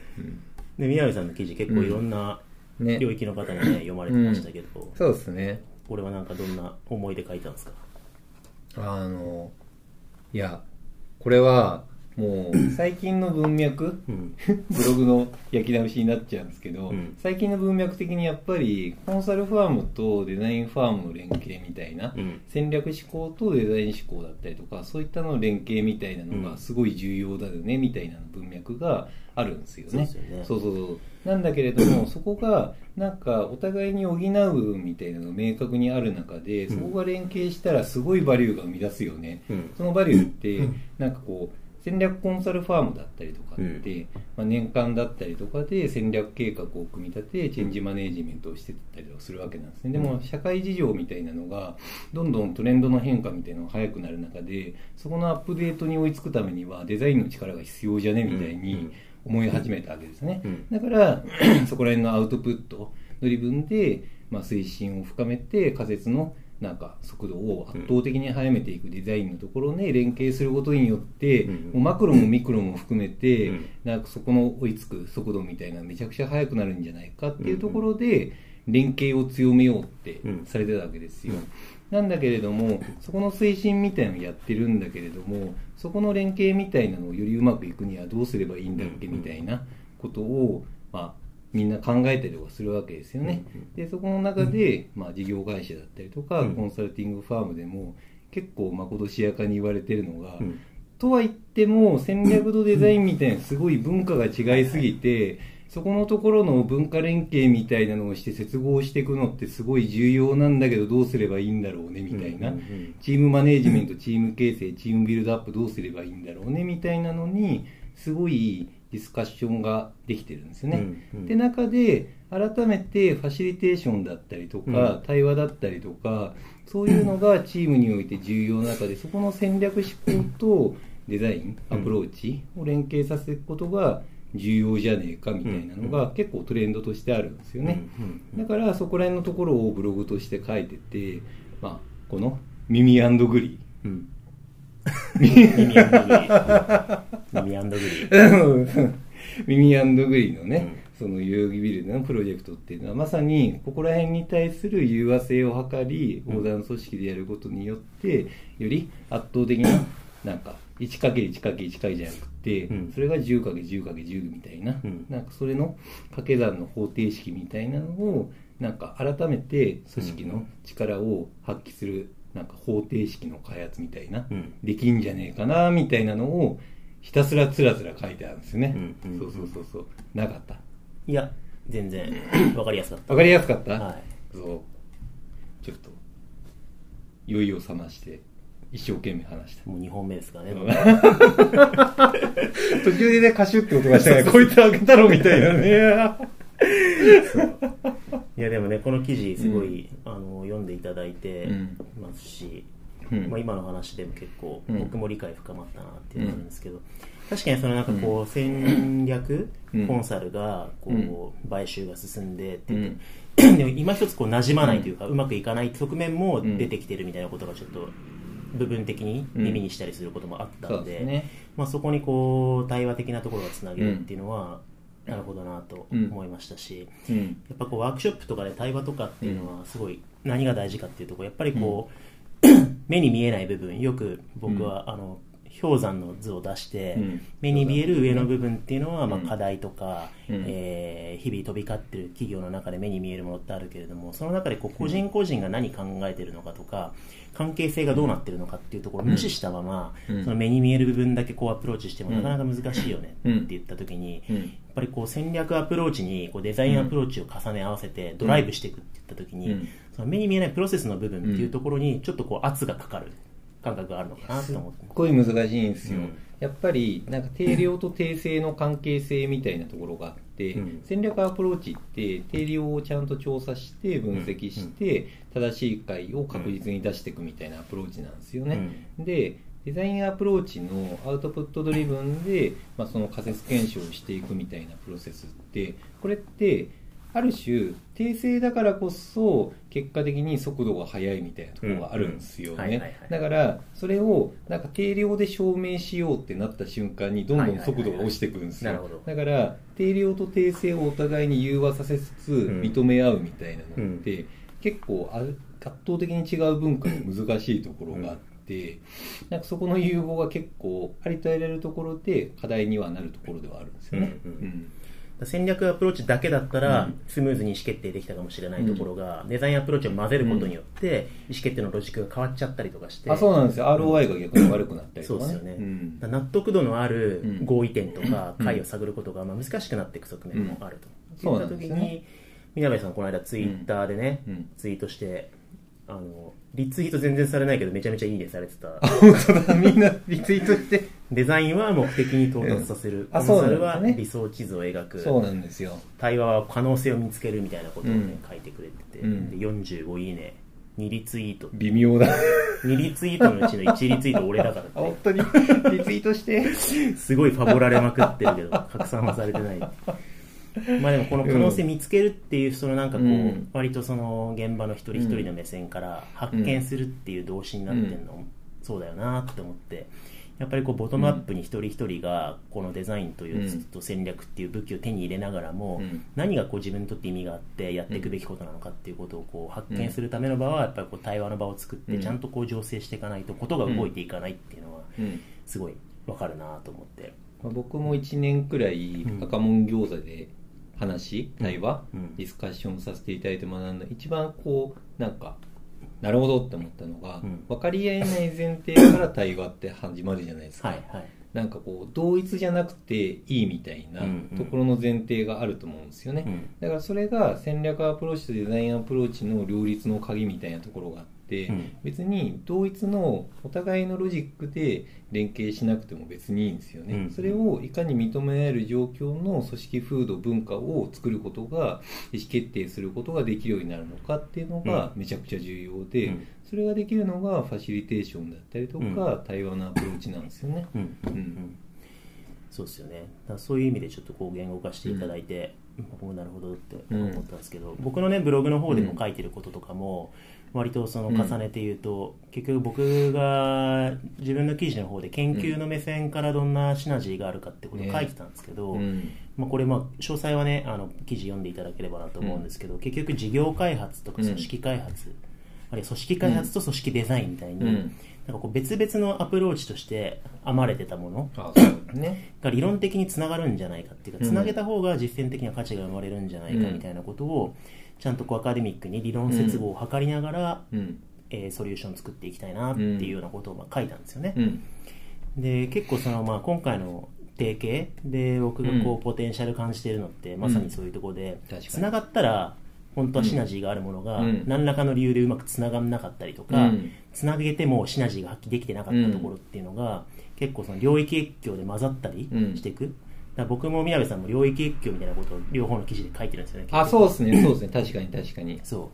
Speaker 4: で宮部さんの記事結構いろんな
Speaker 5: うん。ね。
Speaker 4: 領域の方にね読まれてましたけど、
Speaker 5: そうですね。
Speaker 4: これはなんかどんな思いで書いたんですか？
Speaker 5: あのいやこれはもう 最近の文脈
Speaker 4: うん。
Speaker 5: ブログの焼き直しになっちゃうんですけど、
Speaker 4: うん。
Speaker 5: 最近の文脈的にやっぱりコンサルファームとデザインファームの連携みたいな、
Speaker 4: うん。
Speaker 5: 戦略思考とデザイン思考だったりとかそういったの連携みたいなの
Speaker 4: うん
Speaker 5: がすごい重要だよねみたいな文脈があるんですよね。
Speaker 4: そうね。
Speaker 5: そうそうなんだけれども そこがなんかお互いに補う部分みたいなのが明確にある中でそこが連携したらすごいバリューが生み出すよね。
Speaker 4: うん。
Speaker 5: そのバリューってなんかこう戦略コンサルファームだったりとかって、まあ、年間だったりとかで戦略計画を組み立てチェンジマネジメントをしてったりとかするわけなんですね。でも社会事情みたいなのがどんどんトレンドの変化みたいなのが早くなる中でそこのアップデートに追いつくためにはデザインの力が必要じゃねみたいに思い始めたわけですね、
Speaker 4: うん。
Speaker 5: だからそこら辺のアウトプットのリブンで、まあ、推進を深めて仮説のなんか速度を圧倒的に速めていくデザインのところで連携することによって、
Speaker 4: うん
Speaker 5: もうマクロもミクロも含めて、
Speaker 4: うん
Speaker 5: なんかそこの追いつく速度みたいなめちゃくちゃ速くなるんじゃないかっていうところで連携を強めようって
Speaker 4: うん
Speaker 5: されてたわけですよ。
Speaker 4: うん。
Speaker 5: なんだけれどもそこの推進みたいなのをやってるんだけれどもそこの連携みたいなのをよりうまくいくにはどうすればいいんだっけみたいなことを、まあ、みんな考えたりとかするわけですよね。でそこの中で、まあ、事業会社だったりとか、
Speaker 4: うん。
Speaker 5: コンサルティングファームでも結構まことしやかに言われてるのが、
Speaker 4: うん。
Speaker 5: とは言っても戦略とデザインみたいなすごい文化が違いすぎてそこのところの文化連携みたいなのをして接合していくのってすごい重要なんだけどどうすればいいんだろうねみたいな、チームマネージメントチーム形成チームビルドアップどうすればいいんだろうねみたいなのにすごいディスカッションができてるんですよね。
Speaker 4: うんうん。
Speaker 5: で中で改めてファシリテーションだったりとか、
Speaker 4: うん。
Speaker 5: 対話だったりとかそういうのがチームにおいて重要な中でそこの戦略思考とデザインアプローチを連携させていくことが重要じゃねえかみたいなのが結構トレンドとしてあるんですよね。だからそこら辺のところをブログとして書いてて、まあ、この耳グリ
Speaker 4: うん耳アンドグリー耳アンドグリー
Speaker 5: 耳グリのね、その代々木ビルのプロジェクトっていうのはまさにここら辺に対する融和性を図り横断組織でやることによってより圧倒的ななんか 1×1×1× じゃなくて、
Speaker 4: うん。
Speaker 5: それが 10×10×10 みたいな、
Speaker 4: うん。
Speaker 5: なんかそれの掛け算の方程式みたいなのをなんか改めて組織の力を発揮するなんか方程式の開発みたいな、
Speaker 4: うん。
Speaker 5: できんじゃねえかなみたいなのをひたすらつらつら書いてあるんですよね、
Speaker 4: うんうん。
Speaker 5: そうそうそうそう。なかった。
Speaker 4: いや全然 わかりやすかった。
Speaker 5: わかりやすかった、
Speaker 4: はい。
Speaker 5: そう。ちょっと酔いを覚まして一生懸命話した。
Speaker 4: もう2本目ですからね、
Speaker 5: う。ん 途中でねカシュって音がしたからこいつ開けたろみたいなね
Speaker 4: いやでもねこの記事すごい、あの読んでいただいて
Speaker 5: うん
Speaker 4: ますし、
Speaker 5: うん。
Speaker 4: まあ、今の話でも結構
Speaker 5: うん。
Speaker 4: 僕も理解深まったなっていうのがあるんですけど、確かにそのなんかこう戦略
Speaker 5: うん。
Speaker 4: コンサルがこう買収が進んでってって
Speaker 5: ん。
Speaker 4: でも今一つこう馴染まないというか、うまくいかない側面も出てきてるみたいなことがちょっと部分的に耳にしたりすることもあった
Speaker 5: そ
Speaker 4: ので,、まあ、そこにこう対話的なところがつなげるっていうのは、なるほどなと思いましたし、
Speaker 5: うん。
Speaker 4: やっぱこうワークショップとかで対話とかっていうのはすごい何が大事かっていうところやっぱりこう、目に見えない部分よく僕はあの氷山の図を出して、
Speaker 5: うん。
Speaker 4: 目に見える上の部分っていうのは、まあ、
Speaker 5: うん。
Speaker 4: 課題とか、
Speaker 5: うん。
Speaker 4: えー日々飛び交ってる企業の中で目に見えるものってあるけれどもその中でこう個人個人が何考えてるのかとか関係性がどうなってるのかっていうところを無視したまま、
Speaker 5: うん。
Speaker 4: その目に見える部分だけこうアプローチしても
Speaker 5: うん。
Speaker 4: なかなか難しいよね
Speaker 5: うん
Speaker 4: って言った時に、ぱりこう戦略アプローチにこうデザインアプローチを重ね合わせてドライブしていくって言った時に、
Speaker 5: うん。
Speaker 4: その目に見えないプロセスの部分っていうところにちょっとこう圧がかかる感覚があるのかなと思って
Speaker 5: す。っごい難しいんですよ、
Speaker 4: うん
Speaker 5: やっぱりなんか定量と定性の関係性みたいなところがあって、
Speaker 4: うん。
Speaker 5: 戦略アプローチって定量をちゃんと調査して分析して、正しい解を確実に出していくみたいなアプローチなんですよね、でデザインアプローチのアウトプット driven で、まあ、その仮説検証をしていくみたいなプロセスってこれってある種訂正だからこそ結果的に速度が速いみたいなところがあるんですよね。
Speaker 4: い
Speaker 5: だからそれをなんか定量で証明しようってなった瞬間にどんどん速度が落ちてくるんですよ。だから定量と訂正をお互いに融和させつつ
Speaker 4: ん。
Speaker 5: 認め合うみたいなのって、結構あ圧倒的に違う文化の難しいところがあって、なんかそこの融合が結構ありとあらゆるところで課題にはなるところではあるんですよね。
Speaker 4: うんうん。
Speaker 5: うん。
Speaker 4: 戦略アプローチだけだったら
Speaker 5: うん。
Speaker 4: スムーズに意思決定できたかもしれないところが、デザインアプローチを混ぜることによって意思決定のロジックが変わっちゃったりとかして
Speaker 5: あそうなんですよ。ROI が逆に悪くなったりとかね。
Speaker 4: そうですよね、
Speaker 5: ん。
Speaker 4: だから納得度のある
Speaker 5: うん
Speaker 4: 合意点とか
Speaker 5: うん。
Speaker 4: 解を探ることがまあ難しくなっていく側面もあると、
Speaker 5: うん。
Speaker 4: そういった時に、
Speaker 5: ね
Speaker 4: 南部さんこの間ツイッターでね、
Speaker 5: うん。
Speaker 4: ツイートしてあのリツイート全然されないけどめちゃめちゃいいねされてた。
Speaker 5: 本当だ。みんなリツイートして。
Speaker 4: デザインは目的に到達させる、コンサルは理想地図を描く。
Speaker 5: そうなんですよ。
Speaker 4: 対話は可能性を見つけるみたいなことをね、
Speaker 5: うん。
Speaker 4: 書いてくれてて、
Speaker 5: うん。
Speaker 4: で45いいね。2リツイート。
Speaker 5: 微妙だ。
Speaker 4: 2リツイートのうちの1リツイート俺だからって。
Speaker 5: 本当に。リツイートして。
Speaker 4: すごいファボられまくってるけど拡散はされてない まあでもこの可能性見つけるっていうそのなんかこう、
Speaker 5: うん。
Speaker 4: 割とその現場の一人一人の目線から発見するっていう動詞になってんの、そうだよなって思って。やっぱりこうボトムアップに一人一人がこのデザインというと戦略っていう武器を手に入れながらも、
Speaker 5: うん。
Speaker 4: 何がこう自分にとって意味があってやっていくべきことなのかっていうことをこう発見するための場はやっぱりこう対話の場を作って
Speaker 5: うん。
Speaker 4: ちゃんとこう醸成していかないとことが動いていかないっていうのは
Speaker 5: うん。
Speaker 4: すごいわかるなと思って。
Speaker 5: まあ僕も1年くらい
Speaker 4: うん
Speaker 5: 赤門餃子で話、対話、
Speaker 4: うん。
Speaker 5: ディスカッションさせていただいて学んだ一番こうなんかなるほどって思ったのが、
Speaker 4: うん。
Speaker 5: 分かり合えない前提から対話って始まるじゃないですか、
Speaker 4: はいはい。
Speaker 5: なんかこう同一じゃなくていいみたいな
Speaker 4: うんうん。
Speaker 5: ところの前提があると思うんですよね、
Speaker 4: うん。
Speaker 5: だからそれが戦略アプローチとデザインアプローチの両立の鍵みたいなところがあって、
Speaker 4: うん。
Speaker 5: 別に同一のお互いのロジックで連携しなくても別にいいんですよね、
Speaker 4: うん。
Speaker 5: それをいかに認められる状況の組織風土文化を作ることが意思決定することができるようになるのかっていうのがめちゃくちゃ重要で、
Speaker 4: うん。
Speaker 5: それができるのがファシリテーションだったりとか、対話のアプローチなんですよね。
Speaker 4: うん。うん。う
Speaker 5: うん。ん
Speaker 4: そうですよね。だそういう意味でちょっとこう言語化していただいて、僕もなるほどって思ったんですけど、僕のねブログの方でも書いてることとかも割とその重ねて言うと、結局僕が自分の記事の方で研究の目線からどんなシナジーがあるかってことを書いてたんですけど、
Speaker 5: うん。
Speaker 4: まあ、これまあ詳細はねあの記事読んでいただければなと思うんですけど、結局事業開発とか組織開発、あるいは組織開発と組織デザインみたいに、
Speaker 5: うん。
Speaker 4: なんかこう別々のアプローチとして編まれてたものが理論的につながるんじゃないかっていうか
Speaker 5: うん。
Speaker 4: つなげた方が実践的な価値が生まれるんじゃないかみたいなことをちゃんとこうアカデミックに理論接合を図りながら、
Speaker 5: うん。
Speaker 4: えーソリューションを作っていきたいなっていうようなことをまあ書いたんですよね。
Speaker 5: うん。
Speaker 4: で結構そのまあ今回の提携で僕がこ
Speaker 5: う
Speaker 4: ポテンシャル感じているのってまさにそういうところでつながったら本当はシナジーがあるものが
Speaker 5: うん。
Speaker 4: 何らかの理由でうまくつながんなかったりとか
Speaker 5: うん。
Speaker 4: つなげてもシナジーが発揮できてなかったところっていうのが結構その領域越境で混ざったりしていく、僕も宮部さんも領域越境みたいなことを両方の記事で書いてるんですよね
Speaker 5: あそうですね。そうですね。確かに確かに。
Speaker 4: そ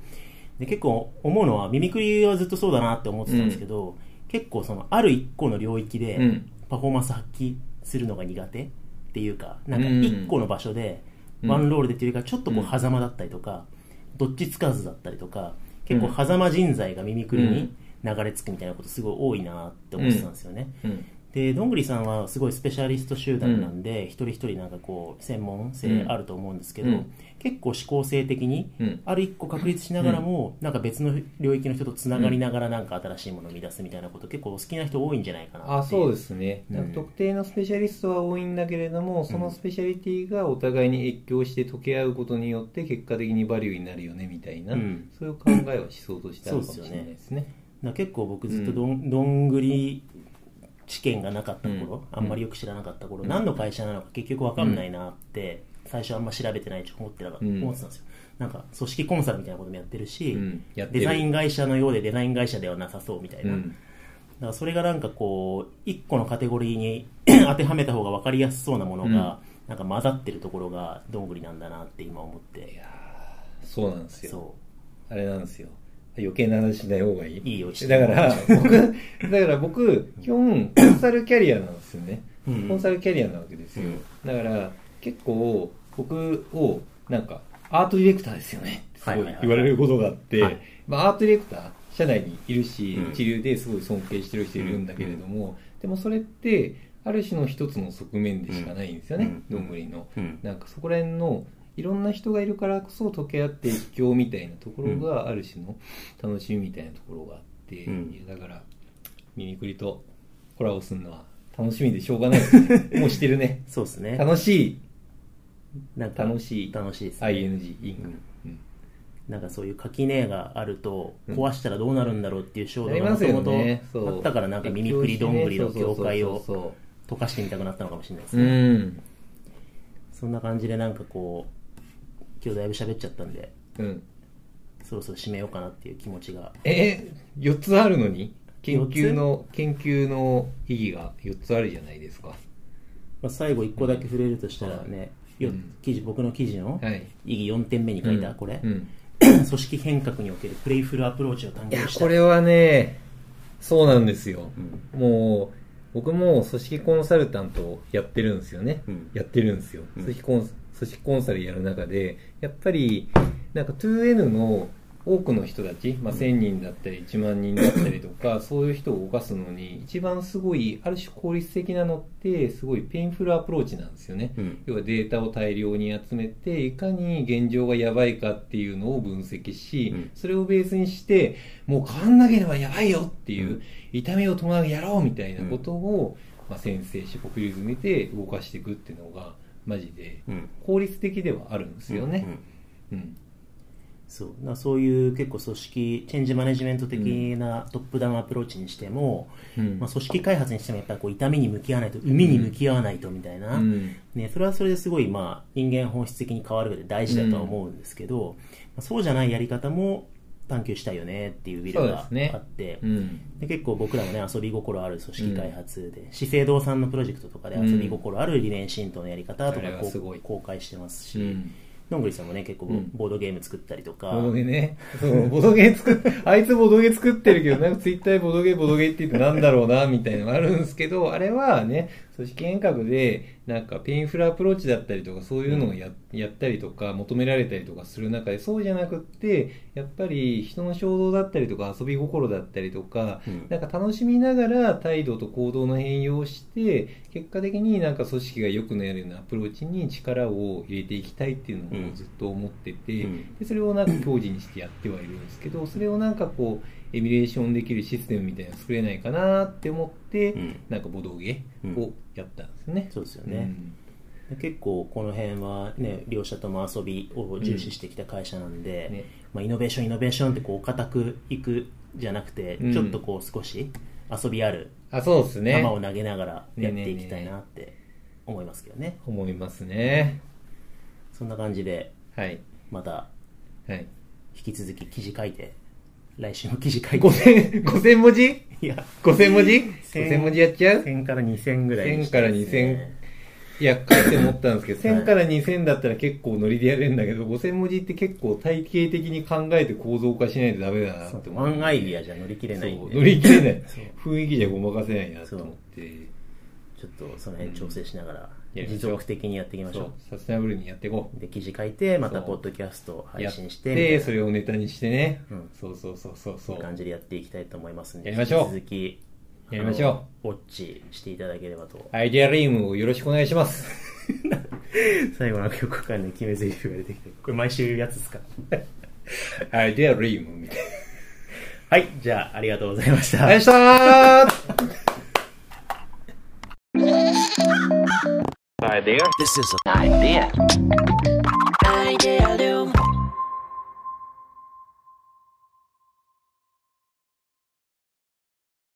Speaker 4: う。で結構思うのはミミクリはずっとそうだなって思ってたんですけど、結構そのある一個の領域で
Speaker 5: うん。
Speaker 4: パフォーマンス発揮するのが苦手っていうかなんか
Speaker 5: うん。
Speaker 4: 一個の場所で
Speaker 5: うん。
Speaker 4: ワンロールでっていうかちょっとこう
Speaker 5: うん
Speaker 4: 狭間だったりとか、どっちつかずだったりとか結構狭間人材がミミクリに流れ着くみたいなことすごい多いなって思ってたんですよね、
Speaker 5: うん
Speaker 4: でどんぐりさんはすごいスペシャリスト集団なんで、一人一人なんかこう専門性あると思うんですけど、
Speaker 5: うん。
Speaker 4: 結構思考性的に
Speaker 5: うん。
Speaker 4: ある一個確立しながらも、なんか別の領域の人とつながりながらなんか新しいものを生み出すみたいなこと結構好きな人多いんじゃないかな
Speaker 5: あそう
Speaker 4: す
Speaker 5: ですね、特定のスペシャリストは多いんだけれども、そのスペシャリティがお互いに越境して溶け合うことによって結果的にバリューになるよねみたいな、
Speaker 4: うん。
Speaker 5: そういう考えは思想としてあるかもしれないですね。
Speaker 4: 結構僕ずっとどん,、どんぐり知見がなかった頃、
Speaker 5: うん。
Speaker 4: あんまりよく知らなかった頃、
Speaker 5: うん。
Speaker 4: 何の会社なのか結局わかんないなって、最初あんま調べてないと思ってなかった、
Speaker 5: うん。
Speaker 4: 思ってたんですよ。なんか組織コンサルみたいなこともやってるし、
Speaker 5: る。
Speaker 4: デザイン会社のようでデザイン会社ではなさそうみたいな、
Speaker 5: うん。
Speaker 4: だからそれがなんかこう一個のカテゴリーに 当てはめた方が分かりやすそうなものが、なんか混ざってるところがどんぐりなんだなって今思って。
Speaker 5: いやーそうなんですよ。
Speaker 4: そ
Speaker 5: あれなんですよ余計な話しない方がいい？
Speaker 4: いいよ
Speaker 5: だから僕だから僕基本コンサルキャリアなんですよね、
Speaker 4: うん。
Speaker 5: コンサルキャリアなわけですよ、
Speaker 4: うん。
Speaker 5: だから結構僕をなんかアートディレクターですよね。すごい言われることがあって、
Speaker 4: はい。
Speaker 5: まあ、アートディレクター社内にいるし、
Speaker 4: うん。
Speaker 5: 一流ですごい尊敬してる人いるんだけれども、でもそれってある種の一つの側面でしかないんですよね、
Speaker 4: うん。
Speaker 5: どんぐりの、
Speaker 4: うん。
Speaker 5: なんかそこら辺のいろんな人がいるからこそ溶け合って一興みたいなところがある種の楽しみみたいなところがあって、
Speaker 4: うん。
Speaker 5: だからミミクリとコラボするのは楽しみでしょうがない。ですねもうしてるね。
Speaker 4: そうですね。
Speaker 5: 楽しい。
Speaker 4: なんか
Speaker 5: 楽しい。
Speaker 4: 楽しいですね。
Speaker 5: ING インク、うん。
Speaker 4: なんかそういう垣根があると
Speaker 5: うん。
Speaker 4: 壊したらどうなるんだろうっていう衝動がもともとあったからなんか耳くりどんぐりの境界を溶かしてみたくなったのかもしれないです
Speaker 5: そうん。
Speaker 4: そんな感じでなんかこう今日だいぶ喋っちゃったんで
Speaker 5: うん。
Speaker 4: そろそろ締めようかなっていう気持ちが。
Speaker 5: え4つあるのに？研究の研究の意義が4つあるじゃないですか。
Speaker 4: まあ、最後1個だけ触れるとしたらね、よ
Speaker 5: うん。
Speaker 4: 記事僕の記事の
Speaker 5: はい。
Speaker 4: 意義4点目に書いた
Speaker 5: うん。
Speaker 4: これ、
Speaker 5: うん。
Speaker 4: 組織変革におけるプレイフルアプローチを探
Speaker 5: いや
Speaker 4: 求した
Speaker 5: これはねそうなんですよ、
Speaker 4: うん。
Speaker 5: もう僕も組織コンサルタントをやってるんですよね、
Speaker 4: うん。
Speaker 5: やってるんですよ、
Speaker 4: うん。
Speaker 5: 組織コン組織コンサルやる中でやっぱりなんか 2N の多くの人たち、まあ、1000人だったり1万人だったりとか そういう人を動かすのに一番すごいある種効率的なのってすごい painful アプローチなんですよね、
Speaker 4: うん。
Speaker 5: 要はデータを大量に集めていかに現状がやばいかっていうのを分析し、
Speaker 4: うん。
Speaker 5: それをベースにしてもう変わんなければやばいよっていう、
Speaker 4: うん。
Speaker 5: 痛みを伴うやろうみたいなことを、まあ、先生しポピュリズムめて動かしていくっていうのがマジで
Speaker 4: うん。
Speaker 5: 効率的ではあるんですよね。
Speaker 4: うん
Speaker 5: うん。
Speaker 4: そう。だからそういう結構組織チェンジマネジメント的なトップダウンアプローチにしても、
Speaker 5: うん。
Speaker 4: まあ、組織開発にしてもやっぱりこう痛みに向き合わないと海に向き合わないとみたいな、
Speaker 5: うん。
Speaker 4: ね、それはそれですごい、まあ、人間本質的に変わる上で大事だとは思うんですけど、まあそうじゃないやり方も探求したいよねっていうビルがあって、
Speaker 5: うん。
Speaker 4: で結構僕らもね遊び心ある組織開発で、資生堂さんのプロジェクトとかで遊び心ある理念浸透のやり方とかこう
Speaker 5: はすごい。
Speaker 4: 公開してますし、
Speaker 5: うん。
Speaker 4: どんぐりさんもね結構
Speaker 5: うん。
Speaker 4: ボードゲーム作ったりとか、
Speaker 5: ボドゲね。そう、ボドゲ作っ、あいつボドゲ作ってるけど、なんかツイッターでボドゲボドゲって言ってなんだろうな、みたいなのがあるんですけど、あれはね、組織変革で、なんか painful アプローチだったりとか、そういうのをや,、やったりとか、求められたりとかする中で、そうじゃなくって、やっぱり人の衝動だったりとか、遊び心だったりとか、
Speaker 4: うん。
Speaker 5: なんか楽しみながら態度と行動の変容をして、結果的になんか組織が良くなるようなアプローチに力を入れていきたいっていうのをずっと思ってて、
Speaker 4: うん。
Speaker 5: でそれをなんか強示にしてやってはいるんですけどそれをなんかこうエミュレーションできるシステムみたいなの作れないかなって思って、
Speaker 4: うん。
Speaker 5: なんかボドゲをやったんですね、
Speaker 4: そうですよね、結構この辺はね両者とも遊びを重視してきた会社なんで、
Speaker 5: ね。
Speaker 4: まあ、イノベーションイノベーションってこう固くいくじゃなくて、
Speaker 5: うん。
Speaker 4: ちょっとこう少し遊びある
Speaker 5: あそうですね。
Speaker 4: 球を投げながらやっていきたいなって思いますけどね。
Speaker 5: 思いますね。
Speaker 4: そんな感じで
Speaker 5: はい。
Speaker 4: また
Speaker 5: はい。
Speaker 4: 引き続き記事書いて来週の記事書いて。
Speaker 5: 5000 5000文字？
Speaker 4: いや。
Speaker 5: 5000文字？
Speaker 4: 千
Speaker 5: ?5000 文字やっちゃう
Speaker 4: ？1000から2000ぐらいに
Speaker 5: 1000から
Speaker 4: 2000
Speaker 5: いや、書いて思ったんですけど、
Speaker 4: はい
Speaker 5: 1000から2000だったら結構ノリでやれるんだけど、5000文字って結構体系的に考えて構造化しないとダメだなって思って。
Speaker 4: ワンアイディアじゃ乗り切れないんで
Speaker 5: そう乗り切れない。雰囲気じゃごまかせないなと思って。
Speaker 4: ちょっとその辺調整しながら。
Speaker 5: う
Speaker 4: 持続的にやっていきましょ
Speaker 5: そう、サステナブルにやっていこう。
Speaker 4: うで記事書いてまたポッドキャストを配信して
Speaker 5: て、
Speaker 4: みたいな
Speaker 5: それをネタにしてね。
Speaker 4: うん
Speaker 5: そうそうそうそうそ
Speaker 4: そう感じでやっていきたいと思いますんで
Speaker 5: やりましょう
Speaker 4: 引き続き
Speaker 5: やりましょ
Speaker 4: う。ウォッチしていただければと。
Speaker 5: う。アイデアリームをよろしくお願いします。
Speaker 4: 最後なんかよくわかんない決め台詞が出てきて、これ毎週言うやつですか？
Speaker 5: アイデアリームみたい
Speaker 4: はい、じゃあありがとうございました。
Speaker 5: な。ありがとうございました idea.
Speaker 1: This is an idea.
Speaker 2: Idealum.